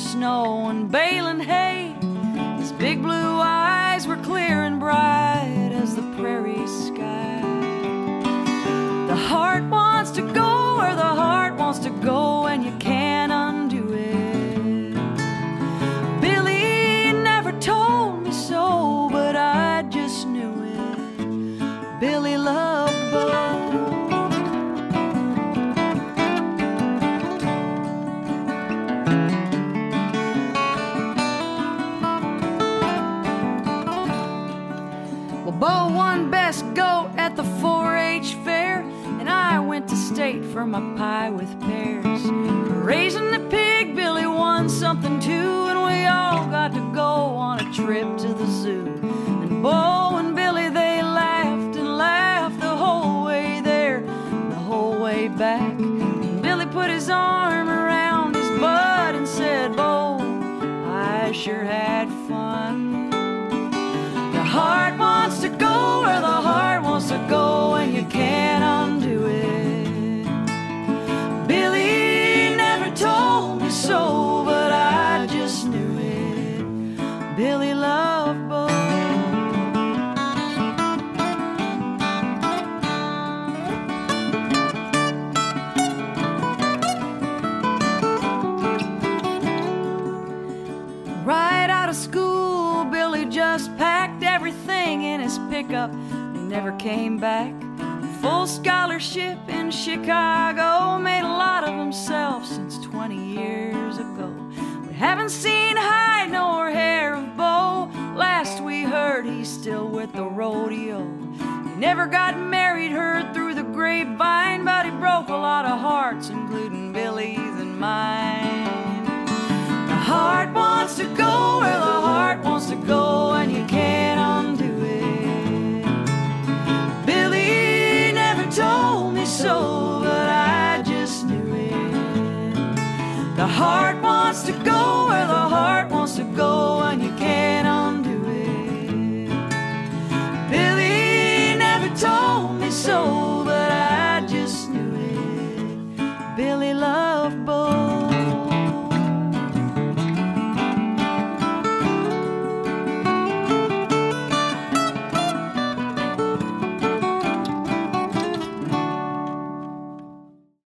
snow and baling hay. His big blue eyes were clear and bright as the prairie sky. The heart wants to go for my pie with pears. Raising the pig, Billy won something too, and we all got to go on a trip to in his pickup. He never came back. Full scholarship in Chicago, made a lot of himself since 20 years ago. We haven't seen hide nor hair of Bo. Last we heard, he's still with the rodeo. He never got married, heard through the grapevine, but he broke a lot of hearts, including Billy's and mine. The heart wants to go where the heart wants to go, and you can't heart wants to go where the heart wants to go, and you can't undo it. Billy never told me so, but I just knew it. Billy loved Bo.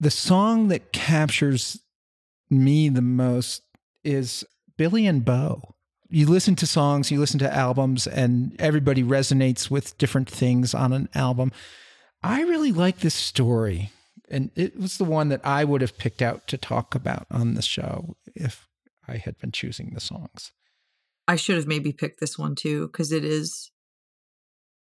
the song that captures me the most is Billy and Bo. You listen to songs, you listen to albums, and everybody resonates with different things on an album. I really like this story, and it was the one that I would have picked out to talk about on the show if I had been choosing the songs. I should have maybe picked this one too because it is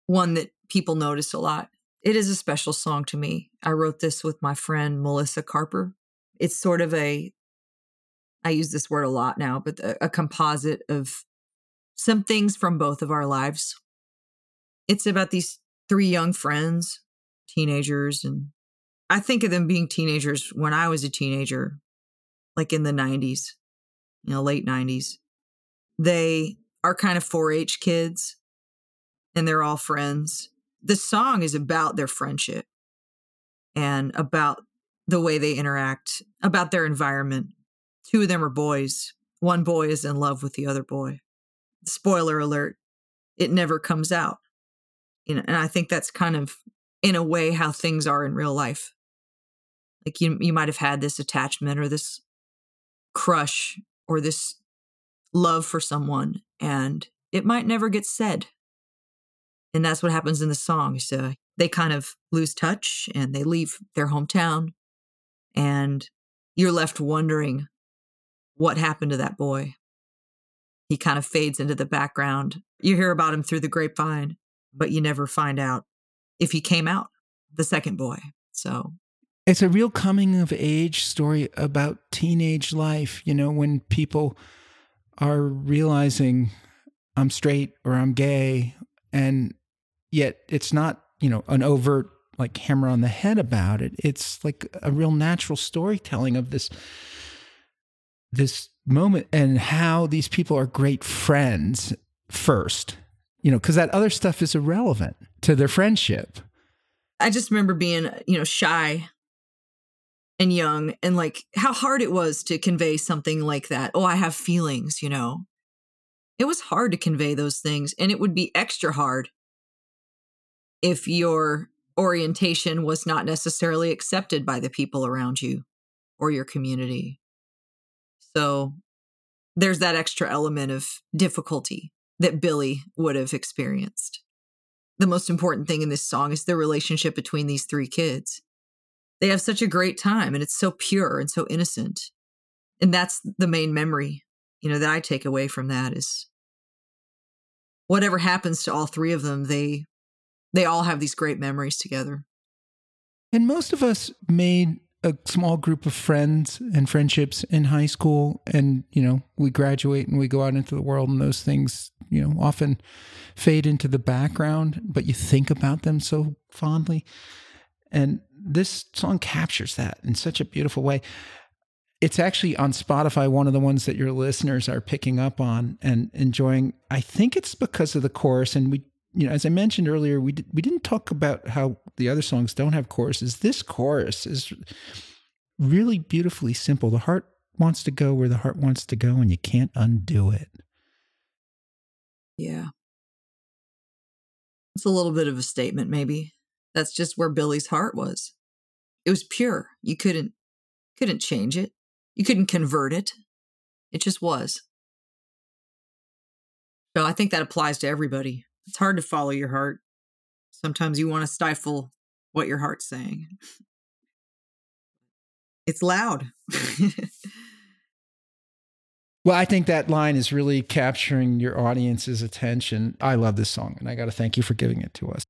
one that people notice a lot. It is a special song to me. I wrote this with my friend Melissa Carper. It's sort of a I use this word a lot now, but a, a composite of some things from both of our lives. It's about these three young friends, teenagers, and I think of them being teenagers when I was a teenager, like in the 90s, you know, late 90s. They are kind of 4 H kids and they're all friends. The song is about their friendship and about the way they interact, about their environment. Two of them are boys. One boy is in love with the other boy. Spoiler alert, it never comes out. You know, and I think that's kind of in a way how things are in real life. Like you, you might have had this attachment or this crush or this love for someone, and it might never get said. And that's what happens in the song. So they kind of lose touch and they leave their hometown, and you're left wondering what happened to that boy. He kind of fades into the background. You hear about him through the grapevine, but you never find out if he came out, the second boy. So It's a real coming of age story about teenage life, you know, when people are realizing I'm straight or I'm gay and yet it's not, you know, an overt like hammer on the head about it. It's like a real natural storytelling of this this moment and how these people are great friends first. You know, cuz that other stuff is irrelevant to their friendship. I just remember being, you know, shy and young and like how hard it was to convey something like that. Oh, I have feelings, you know. It was hard to convey those things and it would be extra hard if your orientation was not necessarily accepted by the people around you or your community. So there's that extra element of difficulty that Billy would have experienced. The most important thing in this song is the relationship between these three kids. They have such a great time and it's so pure and so innocent. And that's the main memory, you know, that I take away from that is whatever happens to all three of them, they they all have these great memories together. And most of us made a small group of friends and friendships in high school. And, you know, we graduate and we go out into the world, and those things, you know, often fade into the background, but you think about them so fondly. And this song captures that in such a beautiful way. It's actually on Spotify, one of the ones that your listeners are picking up on and enjoying. I think it's because of the chorus. And we you know, as I mentioned earlier, we did, we didn't talk about how the other songs don't have choruses. This chorus is really beautifully simple. The heart wants to go where the heart wants to go, and you can't undo it. Yeah. It's a little bit of a statement, maybe. That's just where Billy's heart was. It was pure. You couldn't couldn't change it. You couldn't convert it. It just was. So I think that applies to everybody. It's hard to follow your heart. Sometimes you want to stifle what your heart's saying. It's loud. Well, I think that line is really capturing your audience's attention. I love this song, and I got to thank you for giving it to us.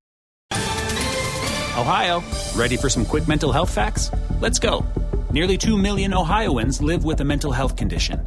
Ohio, ready for some quick mental health facts? Let's go. Nearly 2 million Ohioans live with a mental health condition.